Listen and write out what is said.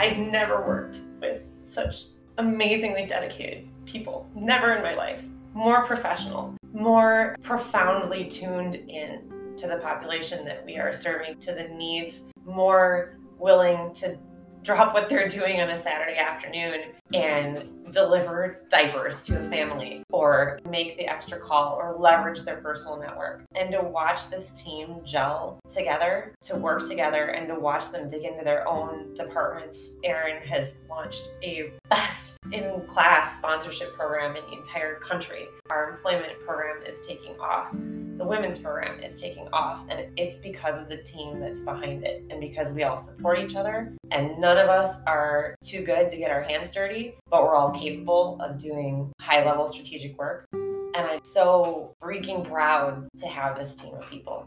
I never worked with such amazingly dedicated people. Never in my life. More professional, more profoundly tuned in to the population that we are serving, to the needs, more willing to drop what they're doing on a Saturday afternoon and deliver diapers to a family or make the extra call or leverage their personal network. And to watch this team gel together, to work together, and to watch them dig into their own departments. Erin has launched a best in class sponsorship program in the entire country. Our employment program is taking off the women's program is taking off and it's because of the team that's behind it and because we all support each other. And none of us are too good to get our hands dirty but we're all capable of doing high level strategic work. And i'm so freaking proud to have this team of people